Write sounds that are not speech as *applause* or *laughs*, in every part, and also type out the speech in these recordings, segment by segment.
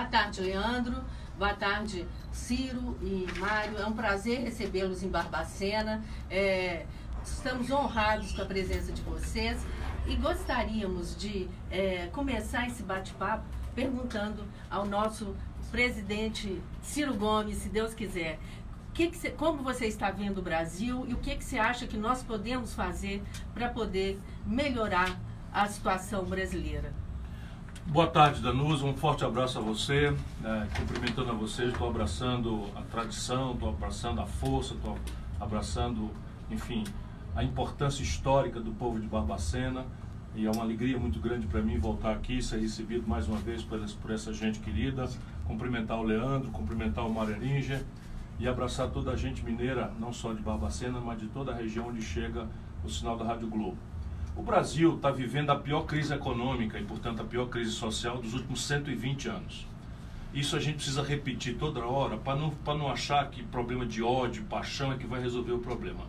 Boa tarde, Leandro. Boa tarde, Ciro e Mário. É um prazer recebê-los em Barbacena. É, estamos honrados com a presença de vocês e gostaríamos de é, começar esse bate-papo perguntando ao nosso presidente Ciro Gomes, se Deus quiser, que que cê, como você está vendo o Brasil e o que, que você acha que nós podemos fazer para poder melhorar a situação brasileira? Boa tarde, Danusa. Um forte abraço a você. É, cumprimentando a vocês, estou abraçando a tradição, estou abraçando a força, estou abraçando, enfim, a importância histórica do povo de Barbacena. E é uma alegria muito grande para mim voltar aqui e ser recebido mais uma vez por, por essa gente querida. Cumprimentar o Leandro, cumprimentar o Mareringer e abraçar toda a gente mineira, não só de Barbacena, mas de toda a região onde chega o sinal da Rádio Globo. O Brasil está vivendo a pior crise econômica e, portanto, a pior crise social dos últimos 120 anos. Isso a gente precisa repetir toda hora para não, não achar que problema de ódio, paixão é que vai resolver o problema.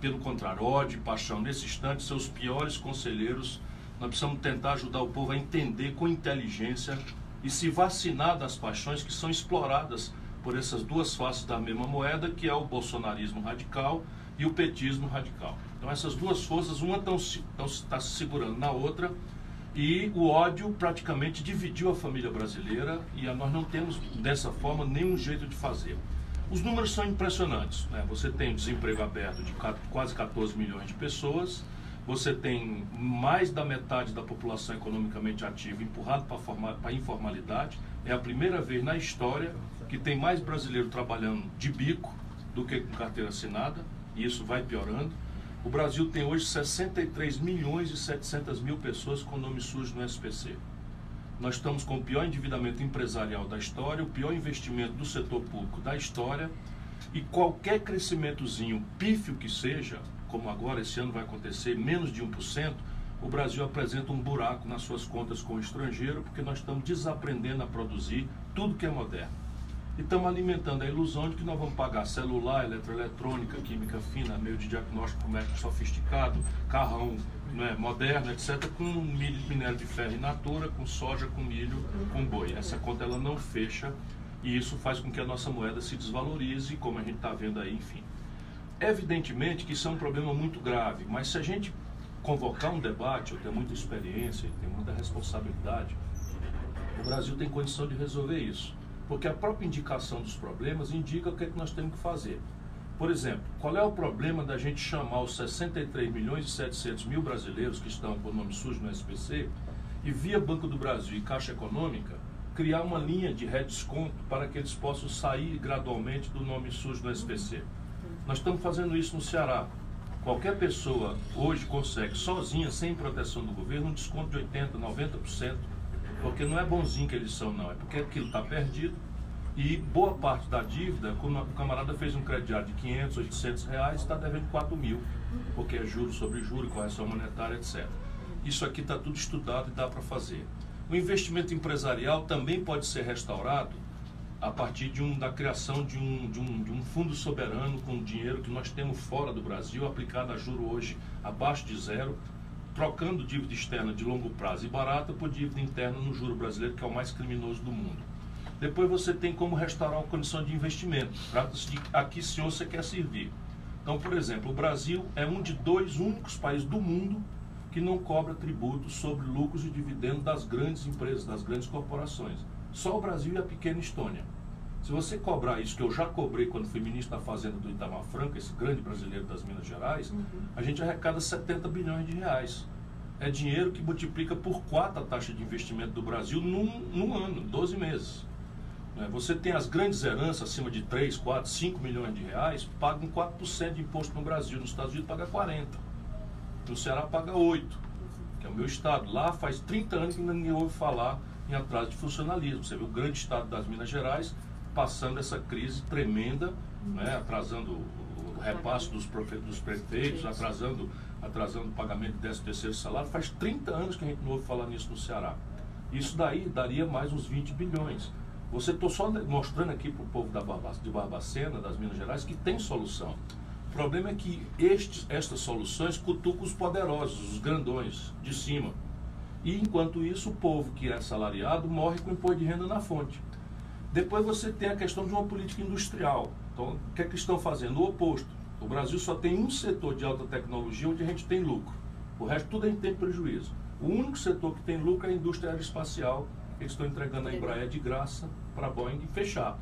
Pelo contrário, ódio e paixão, nesse instante, são os piores conselheiros. Nós precisamos tentar ajudar o povo a entender com inteligência e se vacinar das paixões que são exploradas por essas duas faces da mesma moeda, que é o bolsonarismo radical e o petismo radical. Então essas duas forças, uma está se segurando na outra e o ódio praticamente dividiu a família brasileira e nós não temos dessa forma nenhum jeito de fazer. Os números são impressionantes. Né? Você tem desemprego aberto de quase 14 milhões de pessoas, você tem mais da metade da população economicamente ativa empurrado para a informalidade. É a primeira vez na história que tem mais brasileiro trabalhando de bico do que com carteira assinada, e isso vai piorando. O Brasil tem hoje 63 milhões e 700 mil pessoas com nome sujo no SPC. Nós estamos com o pior endividamento empresarial da história, o pior investimento do setor público da história, e qualquer crescimentozinho pífio que seja, como agora esse ano vai acontecer, menos de 1%, o Brasil apresenta um buraco nas suas contas com o estrangeiro, porque nós estamos desaprendendo a produzir tudo que é moderno. E estamos alimentando a ilusão de que nós vamos pagar celular, eletroeletrônica, química fina, meio de diagnóstico médico sofisticado, carrão né, moderno, etc., com milho, minério de ferro in natura, com soja, com milho, com boi. Essa conta ela não fecha e isso faz com que a nossa moeda se desvalorize, como a gente está vendo aí, enfim. Evidentemente que isso é um problema muito grave, mas se a gente convocar um debate, eu tenho muita experiência, eu tenho muita responsabilidade, o Brasil tem condição de resolver isso. Porque a própria indicação dos problemas indica o que, é que nós temos que fazer. Por exemplo, qual é o problema da gente chamar os 63 milhões e 700 mil brasileiros que estão com o nome sujo no SPC e via Banco do Brasil e Caixa Econômica criar uma linha de redesconto para que eles possam sair gradualmente do nome sujo no SPC? Nós estamos fazendo isso no Ceará. Qualquer pessoa hoje consegue, sozinha, sem proteção do governo, um desconto de 80%, 90% porque não é bonzinho que eles são, não. É porque aquilo está perdido. E boa parte da dívida, quando o camarada fez um crediário de 500, 800 reais, está devendo 4 mil. Porque é juros sobre juros, correção monetária, etc. Isso aqui está tudo estudado e dá para fazer. O investimento empresarial também pode ser restaurado a partir de um, da criação de um, de, um, de um fundo soberano com dinheiro que nós temos fora do Brasil, aplicado a juro hoje abaixo de zero, trocando dívida externa de longo prazo e barata por dívida interna no juro brasileiro, que é o mais criminoso do mundo. Depois você tem como restaurar a condição de investimento. Trata-se de a que senhor você quer servir. Então, por exemplo, o Brasil é um de dois únicos países do mundo que não cobra tributos sobre lucros e dividendos das grandes empresas, das grandes corporações. Só o Brasil e a pequena Estônia. Se você cobrar isso, que eu já cobrei quando fui ministro da Fazenda do Itamar Franca, esse grande brasileiro das Minas Gerais, uhum. a gente arrecada 70 bilhões de reais. É dinheiro que multiplica por quatro a taxa de investimento do Brasil num, num ano, 12 meses. Né? Você tem as grandes heranças acima de 3, 4, 5 milhões de reais, pagam 4% de imposto no Brasil. Nos Estados Unidos paga 40%. No Ceará paga 8%, que é o meu estado. Lá faz 30 anos que ninguém ouve falar em atraso de funcionalismo. Você vê o grande estado das Minas Gerais passando essa crise tremenda, né, atrasando o repasse dos, dos prefeitos, atrasando, atrasando o pagamento de 13 terceiro salário. Faz 30 anos que a gente não ouve falar nisso no Ceará. Isso daí daria mais uns 20 bilhões. Você estou só mostrando aqui para o povo da Barba, de Barbacena, das Minas Gerais, que tem solução. O problema é que estes, estas soluções cutucam os poderosos, os grandões, de cima. E enquanto isso, o povo que é assalariado morre com imposto de renda na fonte. Depois você tem a questão de uma política industrial. Então, o que é que estão fazendo? O oposto. O Brasil só tem um setor de alta tecnologia onde a gente tem lucro. O resto tudo a gente tem prejuízo. O único setor que tem lucro é a indústria aeroespacial. Eles estão entregando a Embraer de graça para a Boeing fechar.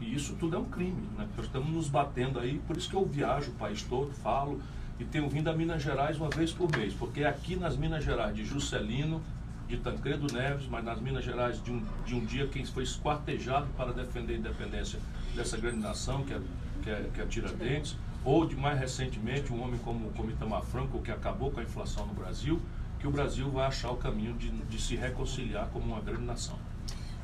E isso tudo é um crime, né? Nós estamos nos batendo aí, por isso que eu viajo o país todo, falo, e tenho vindo a Minas Gerais uma vez por mês, porque é aqui nas Minas Gerais de Juscelino, de Tancredo Neves, mas nas Minas Gerais de um, de um dia quem foi esquartejado para defender a independência dessa grande nação, que é, que é, que é Tiradentes, ou de mais recentemente um homem como, como Itamar Franco, que acabou com a inflação no Brasil, que o Brasil vai achar o caminho de, de se reconciliar como uma grande nação.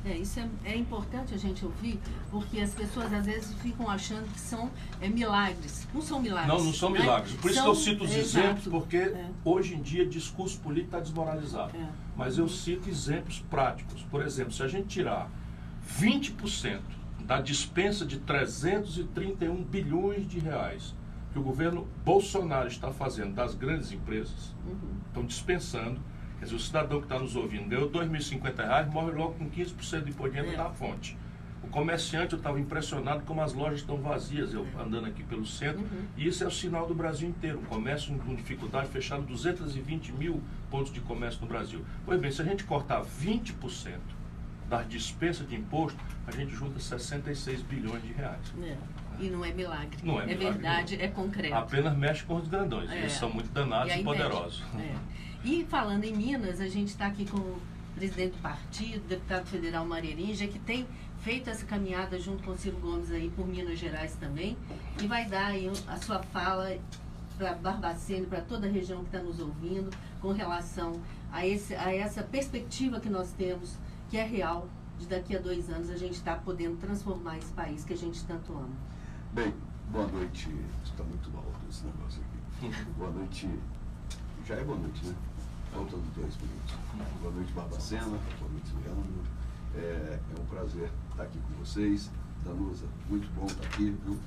É, isso é, é, importante a gente ouvir, porque as pessoas às vezes ficam achando que são é, milagres. Não são milagres. Não, não são né? milagres. Por são, isso que eu cito os exemplos, porque é. hoje em dia discurso político está desmoralizado. É. Mas eu cito exemplos práticos. Por exemplo, se a gente tirar 20% da dispensa de 331 bilhões de reais que o governo Bolsonaro está fazendo das grandes empresas, uhum. estão dispensando Quer dizer, o cidadão que está nos ouvindo ganhou R$ 2.050, morre logo com 15% de renda é. da fonte. O comerciante, eu estava impressionado como as lojas estão vazias, eu andando aqui pelo centro, uhum. e isso é o sinal do Brasil inteiro. O comércio com dificuldade, fecharam 220 mil pontos de comércio no Brasil. Pois bem, se a gente cortar 20% da dispensa de imposto, a gente junta 66 bilhões de reais. É. E não é milagre. Não é, é milagre, verdade, não. é concreto. Apenas mexe com os grandões. É. Eles são muito danados e, e poderosos. É. E falando em Minas, a gente está aqui com o presidente do partido, deputado federal Marierinja, que tem feito essa caminhada junto com o Ciro Gomes aí por Minas Gerais também, e vai dar aí a sua fala para Barbacena, para toda a região que está nos ouvindo, com relação a, esse, a essa perspectiva que nós temos, que é real, de daqui a dois anos a gente está podendo transformar esse país que a gente tanto ama. Bem, boa noite. Está muito alto esse negócio aqui. *laughs* boa noite. Já é boa noite, né? Faltando dois minutos. Boa noite, Barbacena. Boa noite, Leandro. É, é, um prazer estar aqui com vocês. Danusa, muito bom estar aqui, viu?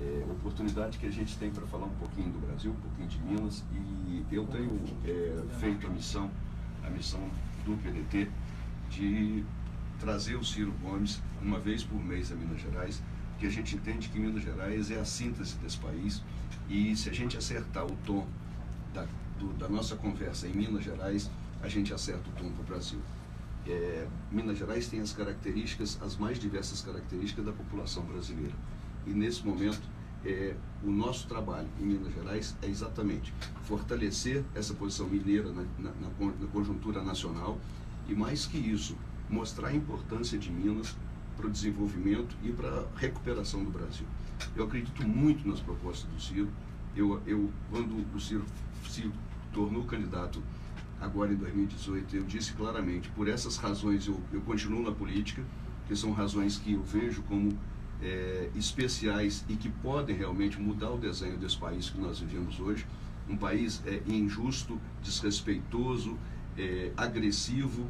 É, oportunidade que a gente tem para falar um pouquinho do Brasil, um pouquinho de Minas. E eu tenho é, feito a missão, a missão do PDT, de trazer o Ciro Gomes uma vez por mês a Minas Gerais, que a gente entende que Minas Gerais é a síntese desse país. E se a gente acertar o tom da do, da nossa conversa em Minas Gerais, a gente acerta o tom para o Brasil. É, Minas Gerais tem as características, as mais diversas características da população brasileira. E nesse momento, é, o nosso trabalho em Minas Gerais é exatamente fortalecer essa posição mineira na, na, na conjuntura nacional e, mais que isso, mostrar a importância de Minas para o desenvolvimento e para a recuperação do Brasil. Eu acredito muito nas propostas do Ciro. Eu, eu quando o Ciro, Ciro tornou candidato agora em 2018, eu disse claramente, por essas razões eu, eu continuo na política, que são razões que eu vejo como é, especiais e que podem realmente mudar o desenho desse país que nós vivemos hoje. Um país é, injusto, desrespeitoso, é, agressivo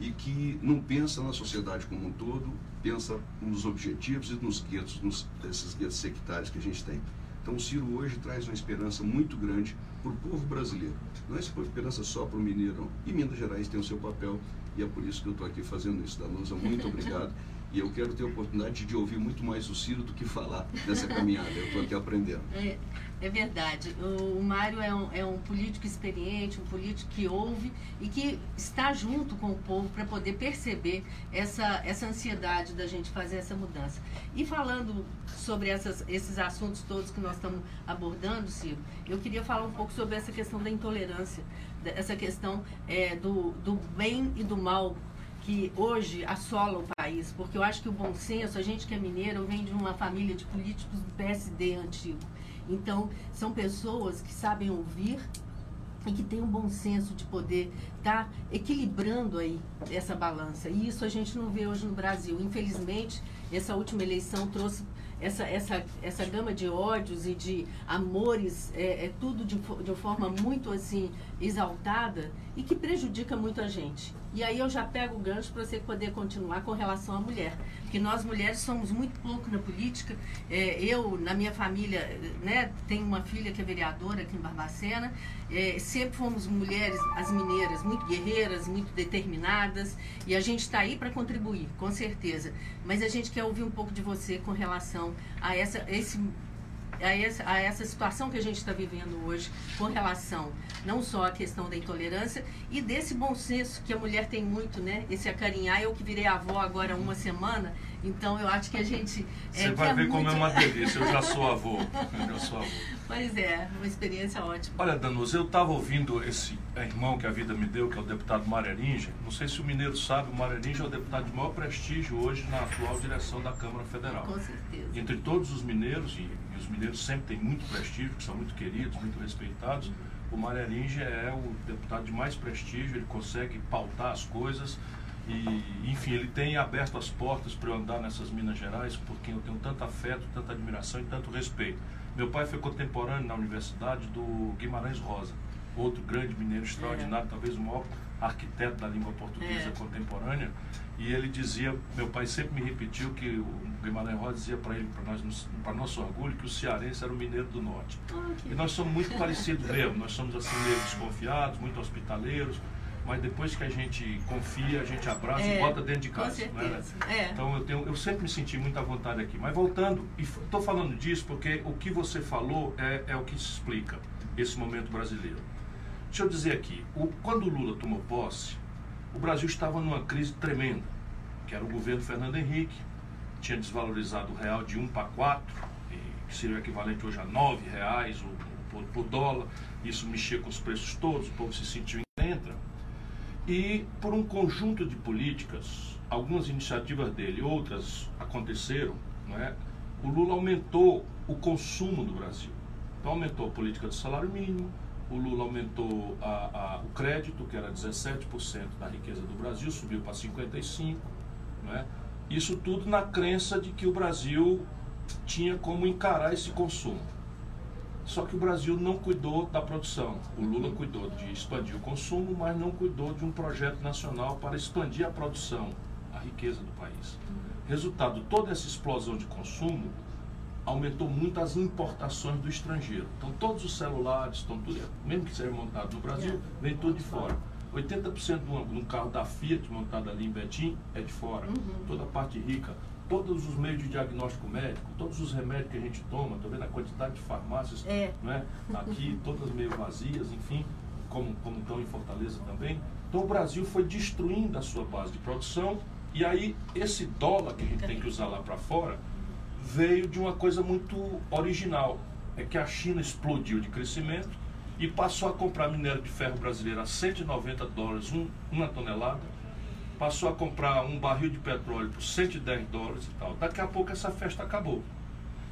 e que não pensa na sociedade como um todo, pensa nos objetivos e nos guetos, nos, esses guetos sectários que a gente tem. Então o Ciro hoje traz uma esperança muito grande para o povo brasileiro. Não é esperança só para o mineiro, E Minas Gerais tem o seu papel e é por isso que eu estou aqui fazendo isso. Danusa, muito obrigado. E eu quero ter a oportunidade de ouvir muito mais o Ciro do que falar nessa caminhada. Eu estou aqui aprendendo. É, verdade. O, o Mário é um, é um político experiente, um político que ouve e que está junto com o povo para poder perceber essa, essa ansiedade da gente fazer essa mudança. E falando sobre essas, esses assuntos todos que nós estamos abordando, Ciro, eu queria falar um pouco sobre essa questão da intolerância, essa questão é, do, do bem e do mal que hoje assola o país, porque eu acho que o bom senso, a gente que é mineiro, vem de uma família de políticos do PSD antigo. Então, são pessoas que sabem ouvir e que têm um bom senso de poder estar tá equilibrando aí essa balança. E isso a gente não vê hoje no Brasil. Infelizmente, essa última eleição trouxe essa, essa, essa gama de ódios e de amores, é, é tudo de, de uma forma muito assim exaltada e que prejudica muito a gente. E aí eu já pego o gancho para você poder continuar com relação à mulher. Porque nós mulheres somos muito pouco na política. É, eu, na minha família, né, tenho uma filha que é vereadora aqui em Barbacena. É, sempre fomos mulheres, as mineiras, muito guerreiras, muito determinadas. E a gente está aí para contribuir, com certeza. Mas a gente quer ouvir um pouco de você com relação a essa, esse a essa, a essa situação que a gente está vivendo hoje com relação não só à questão da intolerância e desse bom senso que a mulher tem muito, né? Esse acarinhar. Eu que virei avó agora uma semana, então eu acho que a gente. É, Você vai ver muito... como é uma *laughs* delícia. Eu já sou avô. Eu já sou avô. Pois é, uma experiência ótima. Olha, Danusa, eu estava ouvindo esse irmão que a vida me deu, que é o deputado Mareringe. Não sei se o mineiro sabe, o Mareringe é o deputado de maior prestígio hoje na atual direção da Câmara Federal. Com certeza. Entre todos os mineiros, e, os mineiros sempre têm muito prestígio, que são muito queridos, muito respeitados. O Mareringe é o deputado de mais prestígio, ele consegue pautar as coisas e, enfim, ele tem aberto as portas para eu andar nessas Minas Gerais, porque eu tenho tanto afeto, tanta admiração e tanto respeito. Meu pai foi contemporâneo na universidade do Guimarães Rosa, outro grande mineiro extraordinário, é. talvez o maior arquiteto da língua portuguesa é. contemporânea. E ele dizia, meu pai sempre me repetiu que o Guimarães Rosa dizia para ele, para nós, para nosso orgulho, que o cearense era o mineiro do norte. Ah, e nós somos muito parecidos mesmo, *laughs* nós somos assim meio desconfiados, muito hospitaleiros, mas depois que a gente confia, a gente abraça é, e bota dentro de casa. Né? É. Então eu, tenho, eu sempre me senti muita vontade aqui. Mas voltando, e estou falando disso porque o que você falou é, é o que explica esse momento brasileiro. Deixa eu dizer aqui, o, quando o Lula tomou posse, o Brasil estava numa crise tremenda, que era o governo Fernando Henrique, tinha desvalorizado o real de 1 para 4, que seria o equivalente hoje a 9 reais por, por dólar, isso mexia com os preços todos, o povo se sentiu em entra. E por um conjunto de políticas, algumas iniciativas dele, outras aconteceram, é? o Lula aumentou o consumo do Brasil. Então aumentou a política do salário mínimo, o Lula aumentou a, a, o crédito, que era 17% da riqueza do Brasil, subiu para 55%. Né? Isso tudo na crença de que o Brasil tinha como encarar esse consumo. Só que o Brasil não cuidou da produção. O Lula cuidou de expandir o consumo, mas não cuidou de um projeto nacional para expandir a produção, a riqueza do país. Resultado, toda essa explosão de consumo aumentou muito as importações do estrangeiro. Então todos os celulares, estão tudo, mesmo que seja montado no Brasil, é. vem tudo de fora. 80% de um, carro da Fiat montado ali em Betim é de fora. Uhum. Toda a parte rica, todos os meios de diagnóstico médico, todos os remédios que a gente toma, estou vendo a quantidade de farmácias é. né, aqui, *laughs* todas meio vazias, enfim, como, como estão em Fortaleza também. Então o Brasil foi destruindo a sua base de produção e aí esse dólar que a gente tem que usar lá para fora veio de uma coisa muito original. É que a China explodiu de crescimento e passou a comprar minério de ferro brasileiro a 190 dólares um, uma tonelada, passou a comprar um barril de petróleo por 110 dólares e tal. Daqui a pouco essa festa acabou.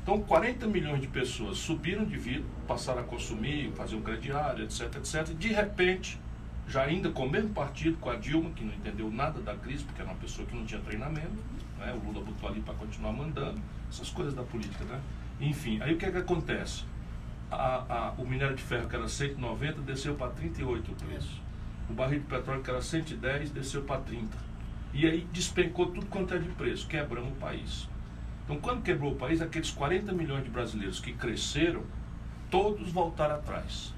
Então 40 milhões de pessoas subiram de vida, passaram a consumir, fazer um crediário, etc, etc. De repente, já ainda com o mesmo partido, com a Dilma, que não entendeu nada da crise, porque era uma pessoa que não tinha treinamento, né? o Lula botou ali para continuar mandando, essas coisas da política, né? Enfim, aí o que é que acontece? A, a, o minério de ferro que era 190 desceu para 38 o preço. O barril de petróleo que era 110 desceu para 30. E aí despencou tudo quanto é de preço, quebramos o país. Então, quando quebrou o país, aqueles 40 milhões de brasileiros que cresceram, todos voltaram atrás.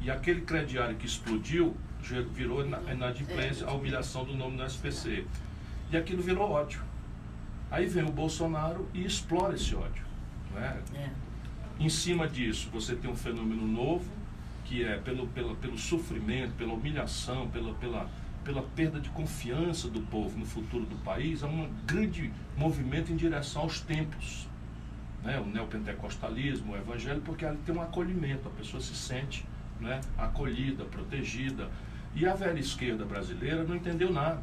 E aquele crediário que explodiu virou inadimplência, a humilhação do nome do SPC. E aquilo virou ódio. Aí vem o Bolsonaro e explora esse ódio. Né? É. Em cima disso, você tem um fenômeno novo, que é pelo, pela, pelo sofrimento, pela humilhação, pela, pela, pela perda de confiança do povo no futuro do país, há um grande movimento em direção aos templos. Né? O neopentecostalismo, o evangelho, porque ali tem um acolhimento, a pessoa se sente né, acolhida, protegida. E a velha esquerda brasileira não entendeu nada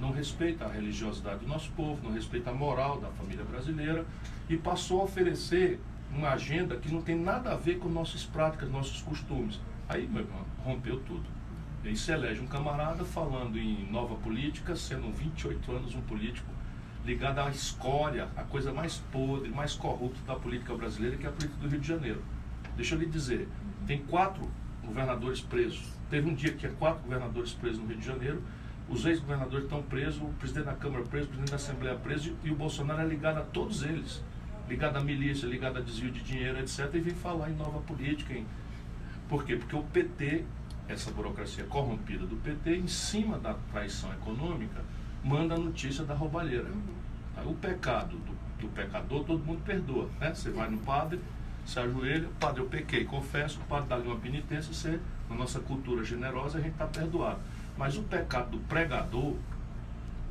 não respeita a religiosidade do nosso povo, não respeita a moral da família brasileira e passou a oferecer uma agenda que não tem nada a ver com nossas práticas, nossos costumes. Aí, meu irmão, rompeu tudo. E aí se elege um camarada falando em nova política, sendo 28 anos um político ligada à escória, a coisa mais podre, mais corrupta da política brasileira, que é a política do Rio de Janeiro. Deixa eu lhe dizer, tem quatro governadores presos. Teve um dia que tinha quatro governadores presos no Rio de Janeiro, os ex-governadores estão presos, o presidente da Câmara preso, o presidente da Assembleia preso, e o Bolsonaro é ligado a todos eles. Ligado à milícia, ligado a desvio de dinheiro, etc. E vem falar em nova política. Em... Por quê? Porque o PT, essa burocracia corrompida do PT, em cima da traição econômica, manda a notícia da roubalheira. Uhum. O pecado do, do, pecador, todo mundo perdoa. Né? Você vai no padre, se ajoelha, padre, eu pequei, confesso, o padre dá-lhe uma penitência, você, na nossa cultura generosa, a gente está perdoado. Mas o pecado do pregador,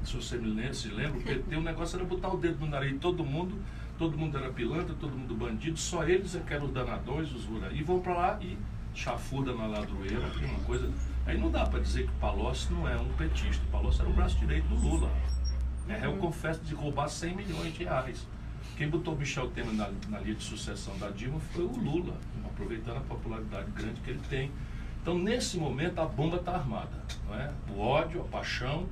se você me lembra, se lembra, o PT, o negócio era botar o dedo no nariz de todo mundo, todo mundo era pilantra, todo mundo bandido, só eles é que eram os danadões, os e vão para lá e chafurda na ladroeira, uma coisa. Aí não dá para dizer que o Palocci não é um petista, o Palocci era o braço direito do Lula. É, eu confesso de roubar 100 milhões de reais. Quem botou o Michel Temer na, na linha de sucessão da Dilma foi o Lula, aproveitando a popularidade grande que ele tem então, nesse momento, a bomba está armada. Não é? O ódio, a paixão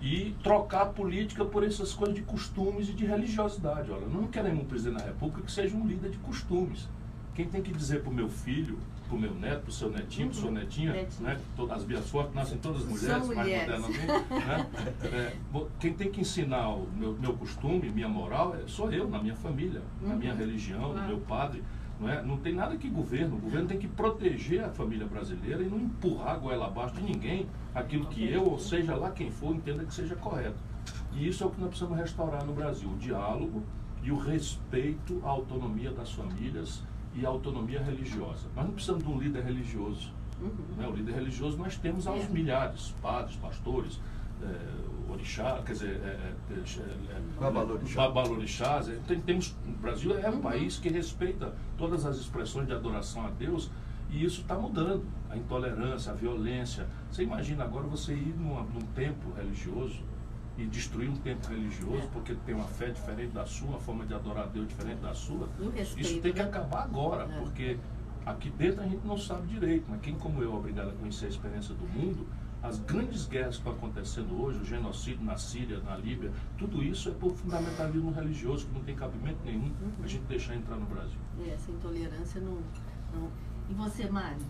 e trocar a política por essas coisas de costumes e de religiosidade. Olha, não queremos um presidente da República que seja um líder de costumes. Quem tem que dizer para o meu filho, para o meu neto, para o seu netinho, para sua netinha, né? as minhas fotos nascem todas mulheres, mais modernamente. Né? É, quem tem que ensinar o meu, meu costume, minha moral, é, sou eu, na minha família, na minha uhum. religião, no meu padre. Não, é? não tem nada que governo. O governo tem que proteger a família brasileira e não empurrar a goela abaixo de ninguém aquilo que eu, ou seja lá quem for, entenda que seja correto. E isso é o que nós precisamos restaurar no Brasil: o diálogo e o respeito à autonomia das famílias e à autonomia religiosa. Nós não precisamos de um líder religioso. Uhum. Né? O líder religioso nós temos aos é. milhares, padres, pastores, é, orixá, quer dizer, é, é, é, é babalorixás. Tem, temos, o Brasil é um uhum. país que respeita todas as expressões de adoração a Deus e isso está mudando. A intolerância, a violência. Você imagina agora você ir numa, num templo religioso e destruir um templo religioso porque tem uma fé diferente da sua, uma forma de adorar a Deus diferente da sua. Respeito, isso tem que né? acabar agora, é. porque aqui dentro a gente não sabe direito, mas quem como eu é obrigado a conhecer a experiência do mundo, as grandes guerras que estão acontecendo hoje, o genocídio na Síria, na Líbia, tudo isso é por fundamentalismo religioso, que não tem cabimento nenhum uhum. a gente deixar entrar no Brasil. É, essa intolerância não, não. E você, Mário?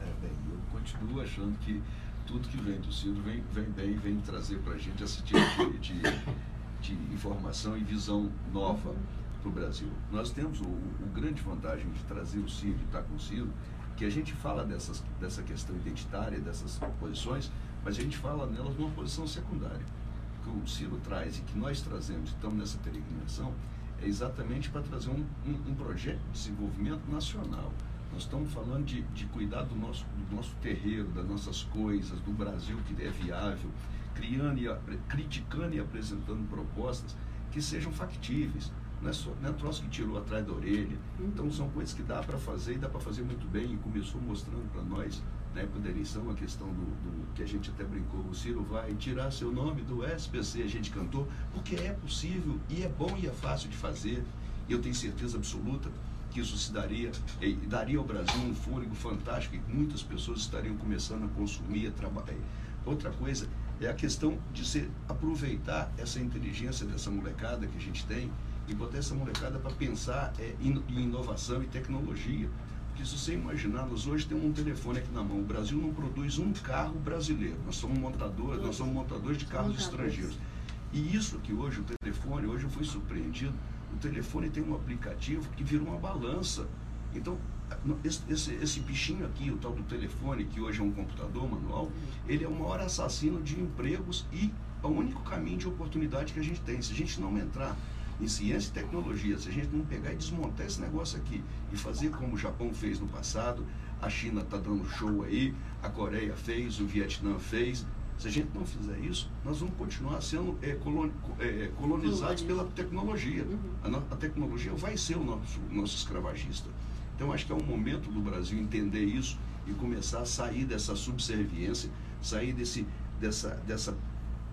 É, bem, eu continuo achando que tudo que vem do Ciro vem, vem bem, vem trazer para a gente esse tipo de, de, de, informação e visão nova uhum. para o Brasil. Nós temos o, o, grande vantagem de trazer o Ciro e estar com o Ciro, que a gente fala dessas, dessa questão identitária, dessas posições, mas a gente fala nelas numa posição secundária. O que o Ciro traz e que nós trazemos, estamos nessa peregrinação, é exatamente para trazer um, um, um, projeto de desenvolvimento nacional. Nós estamos falando de, de cuidar do nosso, do nosso terreiro, das nossas coisas, do Brasil que é viável, criando e, criticando e apresentando propostas que sejam factíveis não é, só, não é troço que tirou atrás da orelha. Uhum. Então são coisas que dá para fazer e dá para fazer muito bem. E começou mostrando para nós, na época da eleição, a questão do, do, que a gente até brincou, o Ciro vai tirar seu nome do SPC, a gente cantou, porque é possível e é bom e é fácil de fazer. E eu tenho certeza absoluta que isso se daria, e daria ao Brasil um fôlego fantástico e muitas pessoas estariam começando a consumir, a trabalhar. Outra coisa é a questão de se aproveitar essa inteligência dessa molecada que a gente tem e botar essa molecada para pensar é, em, inovação e tecnologia. Porque se você imaginar, nós hoje temos um telefone aqui na mão. O Brasil não produz um carro brasileiro. Nós somos montadores, nós somos montadores de carros estrangeiros. E isso que hoje o telefone, hoje eu fui surpreendido, o telefone tem um aplicativo que vira uma balança. Então, esse, esse, esse, bichinho aqui, o tal do telefone, que hoje é um computador manual, ele é o maior assassino de empregos e é o único caminho de oportunidade que a gente tem. Se a gente não entrar em ciência e tecnologia, se a gente não pegar e desmontar esse negócio aqui e fazer como o Japão fez no passado, a China está dando show aí, a Coreia fez, o Vietnã fez. Se a gente não fizer isso, nós vamos continuar sendo é, é, colonizados pela tecnologia. Uhum. A, a, tecnologia vai ser o nosso, nosso escravagista. Então, acho que é um momento do Brasil entender isso e começar a sair dessa subserviência, sair desse, dessa, dessa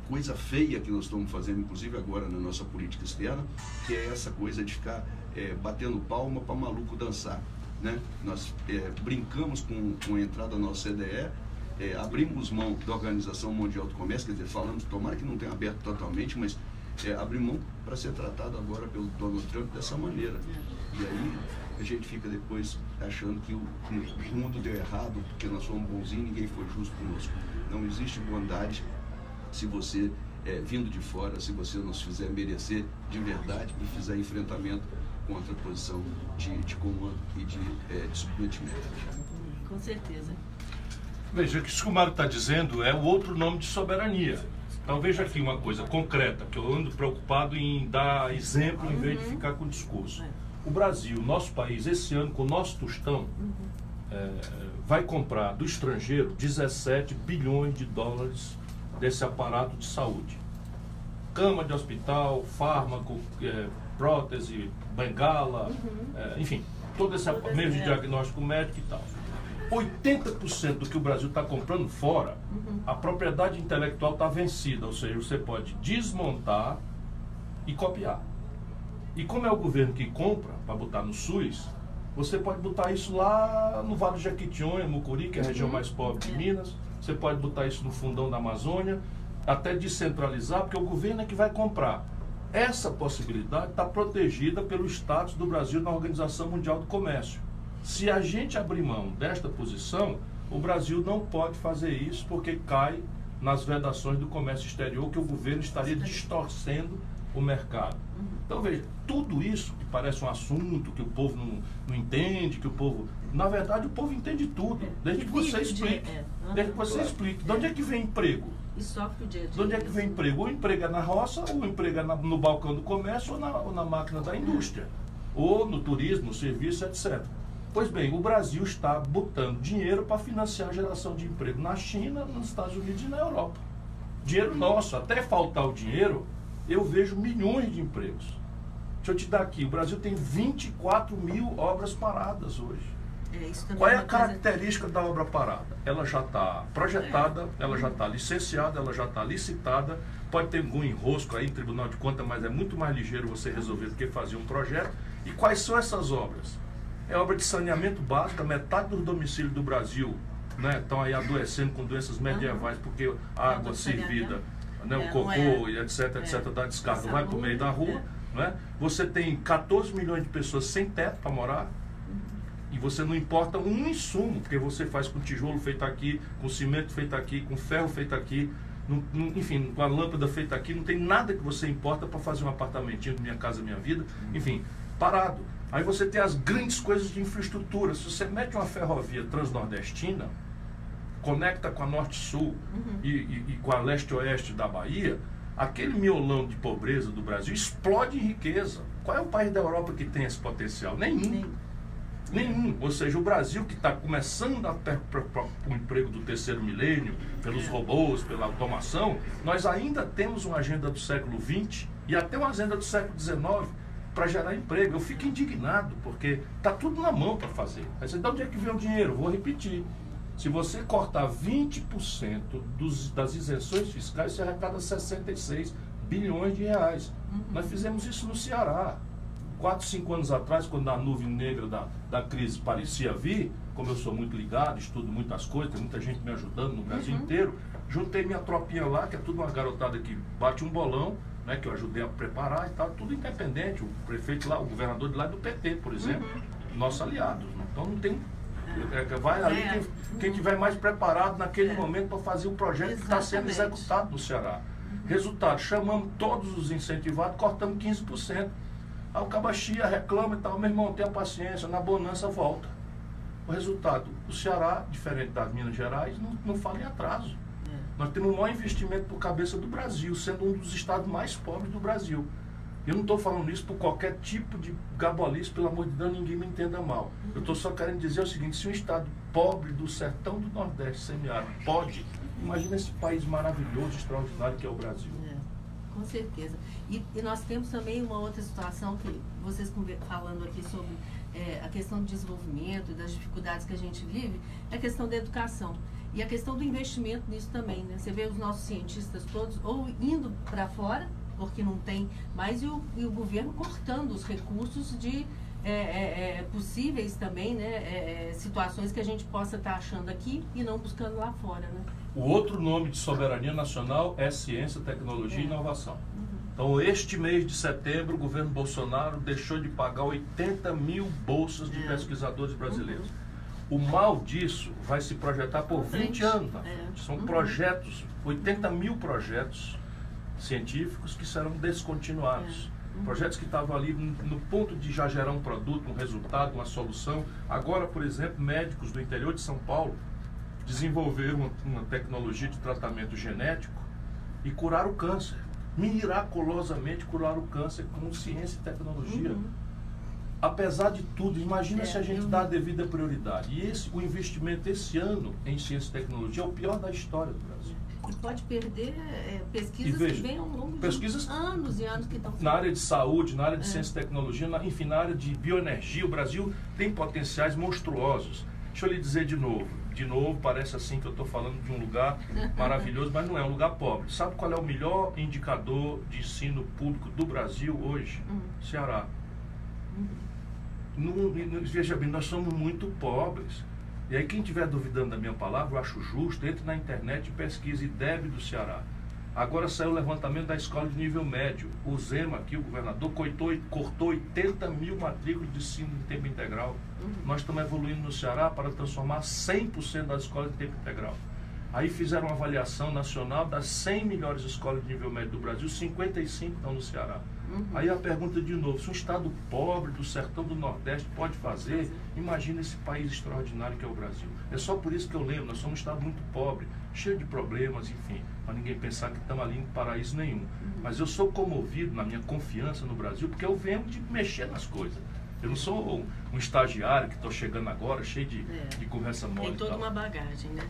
coisa feia que nós estamos fazendo, inclusive agora na nossa política externa, que é essa coisa de ficar é, batendo palma para maluco dançar. Né? Nós é, brincamos com, com a entrada da nossa CDE, é, abrimos mão da Organização Mundial do Comércio, quer dizer, falando, tomara que não tenha aberto totalmente, mas é, abrir mão para ser tratado agora pelo Donald Trump dessa maneira. E aí a gente fica depois achando que o, mundo deu errado, porque nós somos bonzinhos e ninguém foi justo conosco. Não existe bondade se você, é, vindo de fora, se você nos fizer merecer de verdade e fizer enfrentamento contra a posição de, de comando e de, é, de submetimento. Com certeza. Veja, que isso que o Mário está dizendo é o outro nome de soberania. Então veja aqui uma coisa concreta, que eu ando preocupado em dar exemplo em vez de uhum. ficar com discurso. É. O Brasil, nosso país, esse ano, com o nosso tostão, uhum. é, vai comprar do estrangeiro 17 bilhões de dólares desse aparato de saúde. Cama de hospital, fármaco, é, prótese, bengala, uhum. é, enfim, todo esse meio de diagnóstico médico e tal. 80% do que o Brasil está comprando fora, uhum. a propriedade intelectual está vencida, ou seja, você pode desmontar e copiar. E como é o governo que compra para botar no SUS, você pode botar isso lá no Vale do Jequitinhonha, Mucuri, que é a região uhum. mais pobre de. Minas. Você pode botar isso no fundão da Amazônia, até descentralizar, porque o governo é que vai comprar. Essa possibilidade está protegida pelo status do Brasil na Organização Mundial do Comércio. Se a gente abrir mão desta posição, o Brasil não pode fazer isso porque cai nas vedações do comércio exterior que o governo estaria distorcendo o mercado. Então veja, tudo isso que parece um assunto que o povo não, não entende, que o povo. Na verdade, o povo entende tudo, desde que você explique. É. Desde que você explique. De onde é que vem emprego? E sofre o dia a dia. De onde é que vem emprego? Ou emprega na roça, ou emprega na, no balcão do comércio, ou na, ou na máquina da indústria. Ou no turismo, no serviço, etc. Pois bem, o Brasil está botando dinheiro para financiar a geração de emprego na China, nos Estados Unidos e na Europa. Dinheiro nosso. Até faltar o dinheiro, eu vejo milhões de empregos. Deixa eu te dar aqui, o Brasil tem 24 mil obras paradas hoje. É, Qual é a característica da obra parada? Ela já está projetada, é. ela já está licenciada, ela já está licitada. Pode ter algum enrosco aí em Tribunal de Contas, mas é muito mais ligeiro você resolver do que fazer um projeto. E quais são essas obras? É obra de saneamento básico, metade dos domicílios do Brasil né, estão aí adoecendo com doenças medievais, porque a água servida, né, o é, cocô é, e etc, etc, da descarga vai para o meio da rua. Né? Você tem 14 milhões de pessoas sem teto para morar e você não importa um insumo, porque você faz com tijolo feito aqui, com cimento feito aqui, com ferro feito aqui, não, não, enfim, com a lâmpada feita aqui, não tem nada que você importa para fazer um apartamentinho Minha Casa Minha Vida, enfim, parado. Aí você tem as grandes coisas de infraestrutura. Se você mete uma ferrovia transnordestina, conecta com a Norte-Sul uhum. e, e, e com a Leste-Oeste da Bahia, aquele miolão de pobreza do Brasil explode em riqueza. Qual é o país da Europa que tem esse potencial? Nenhum. Nem. Nenhum. Ou seja, o Brasil que está começando a o emprego do terceiro milênio, pelos é. robôs, pela automação, nós ainda temos uma agenda do século XX e até uma agenda do século XIX para gerar emprego. Eu fico indignado, porque está tudo na mão para fazer. Aí você, de onde é que vem o dinheiro? Vou repetir. Se você cortar 20% dos, das isenções fiscais, você arrecada 66 bilhões de reais. Uhum. Nós fizemos isso no Ceará. Quatro, cinco anos atrás, quando a nuvem negra da, da crise parecia vir, como eu sou muito ligado, estudo muitas coisas, tem muita gente me ajudando no Brasil uhum. inteiro, juntei minha tropinha lá, que é tudo uma garotada que bate um bolão, né, que eu ajudei a preparar e tal, tudo independente. O prefeito lá, o governador de lá é do PT, por exemplo, uhum. nossos aliados. Então não tem. É, é vai ali é. quem, quem tiver mais preparado naquele é. momento para fazer o projeto Exatamente. que está sendo executado no Ceará. Uhum. Resultado, chamamos todos os incentivados, cortamos 15%. Aí o cabachia reclama e tal, meu irmão, tenha paciência, na bonança volta. O resultado, o Ceará, diferente das Minas Gerais, não, não fala em atraso. É. Nós temos o maior investimento por cabeça do Brasil, sendo um dos estados mais pobres do Brasil. Eu não estou falando isso por qualquer tipo de gabolice, pelo amor de Deus, ninguém me entenda mal. Eu estou só querendo dizer o seguinte, se um estado pobre do sertão do Nordeste, semiárido, pode, imagina esse país maravilhoso, extraordinário que é o Brasil. É, com certeza. E, e, nós temos também uma outra situação que vocês falando aqui sobre é, a questão do desenvolvimento, das dificuldades que a gente vive, é a questão da educação. E a questão do investimento nisso também. Né? Você vê os nossos cientistas todos ou indo para fora, porque não tem mais, e o, e o governo cortando os recursos de é, é, é possíveis também, né, é, é, situações que a gente possa estar tá achando aqui e não buscando lá fora. Né? O outro nome de soberania nacional é ciência, tecnologia e inovação. Então, este mês de setembro, o governo Bolsonaro deixou de pagar 80 mil bolsas de É. pesquisadores brasileiros. O mal disso vai se projetar por Pra frente. 20 anos É. São Uhum. projetos, 80 mil projetos científicos que serão descontinuados. É. Uhum. Projetos que estavam ali no no ponto de já gerar um produto, um resultado, uma solução. Agora, por exemplo, médicos do interior de São Paulo desenvolveram uma, uma tecnologia de tratamento genético e curaram o câncer. Miraculosamente curaram o câncer com ciência e tecnologia. Uhum. Apesar de tudo, imagina É, se a gente eu- dá a devida prioridade. E esse, o investimento esse ano em ciência e tecnologia é o pior da história do Brasil. E pode perder é, pesquisas veja, que vêm ao longo pesquisas- de anos e anos que estão Na área de saúde, na área de É. ciência e tecnologia, na, enfim, na área de bioenergia, o Brasil tem potenciais monstruosos. Deixa eu lhe dizer de novo. De novo, parece assim que eu estou falando de um lugar *laughs* maravilhoso, mas não é um lugar pobre. Sabe qual é o melhor indicador de ensino público do Brasil hoje? Hum. Ceará. Não- não- veja bem, nós somos muito pobres. E aí, quem estiver duvidando da minha palavra, eu acho justo, entre na internet e pesquise IDEB do Ceará. Agora saiu o levantamento da escola de nível médio. O Zema aqui, o governador, cortou, cortou 80 mil matrículas de ensino em tempo integral. Nós estamos evoluindo no Ceará para transformar 100% das escolas em tempo integral. Aí fizeram uma avaliação nacional das 100 melhores escolas de nível médio do Brasil, 55 estão no Ceará. Uhum. Aí a pergunta de novo, se um estado pobre do sertão do Nordeste pode fazer, imagina esse país extraordinário que é o Brasil. É só por isso que eu lembro, nós somos um estado muito pobre, cheio de problemas, enfim, para ninguém pensar que estamos ali em paraíso nenhum. Mas eu sou comovido na minha confiança no Brasil, porque eu venho de mexer nas coisas. Eu não sou um, um estagiário que estou chegando agora, cheio de, É. de conversa mole. Tem e toda tal. uma bagagem, né?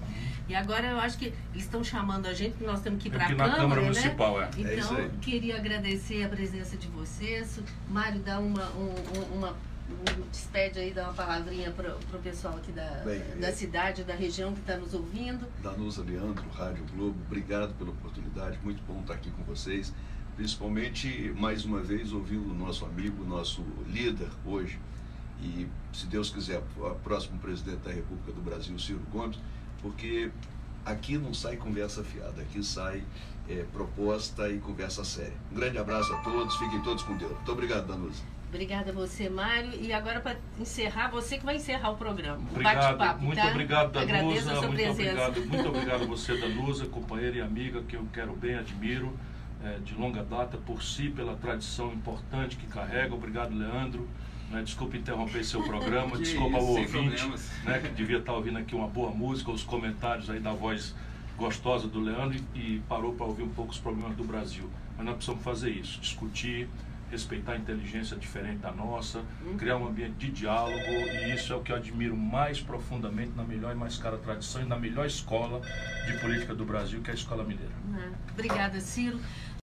E agora eu acho que eles estão chamando a gente, nós temos que ir para a Câmara, Câmara né? Municipal, é. É isso Então, aí. queria agradecer a presença de vocês. Mário, dá uma, um, um- uma um- despede aí, dá uma palavrinha para o pessoal aqui da, Bem, da é- cidade, da região que está nos ouvindo. Danusa Leandro, Rádio Globo, obrigado pela oportunidade, muito bom estar aqui com vocês. Principalmente, mais uma vez, ouvindo o nosso amigo, nosso líder hoje, e, se Deus quiser, o próximo presidente da República do Brasil, Ciro Gomes, porque aqui não sai conversa fiada, aqui sai é, proposta e conversa séria. Um grande abraço a todos, fiquem todos com Deus. Muito obrigado, Danusa. Obrigada a você, Mário. E agora, para encerrar, você que vai encerrar o programa. O Obrigado, bate-papo, muito tá? obrigado, Agradeço Danusa. a sua Muito presença. obrigado, muito *laughs* obrigado a você, Danusa, companheira e amiga que eu quero bem, admiro, eh, de longa data, por si, pela tradição importante que carrega. Obrigado, Leandro. Né, desculpe interromper seu programa, *laughs* Que desculpa isso, ao ouvinte, né, que devia estar ouvindo aqui uma boa música, os comentários aí da voz gostosa do Leandro e, e parou para ouvir um pouco os problemas do Brasil. Mas nós precisamos fazer isso, discutir, respeitar a inteligência diferente da nossa, criar um ambiente de diálogo e isso é o que eu admiro mais profundamente na melhor e mais cara tradição e na melhor escola de política do Brasil, que é a Escola Mineira. Né? Obrigada, Ciro.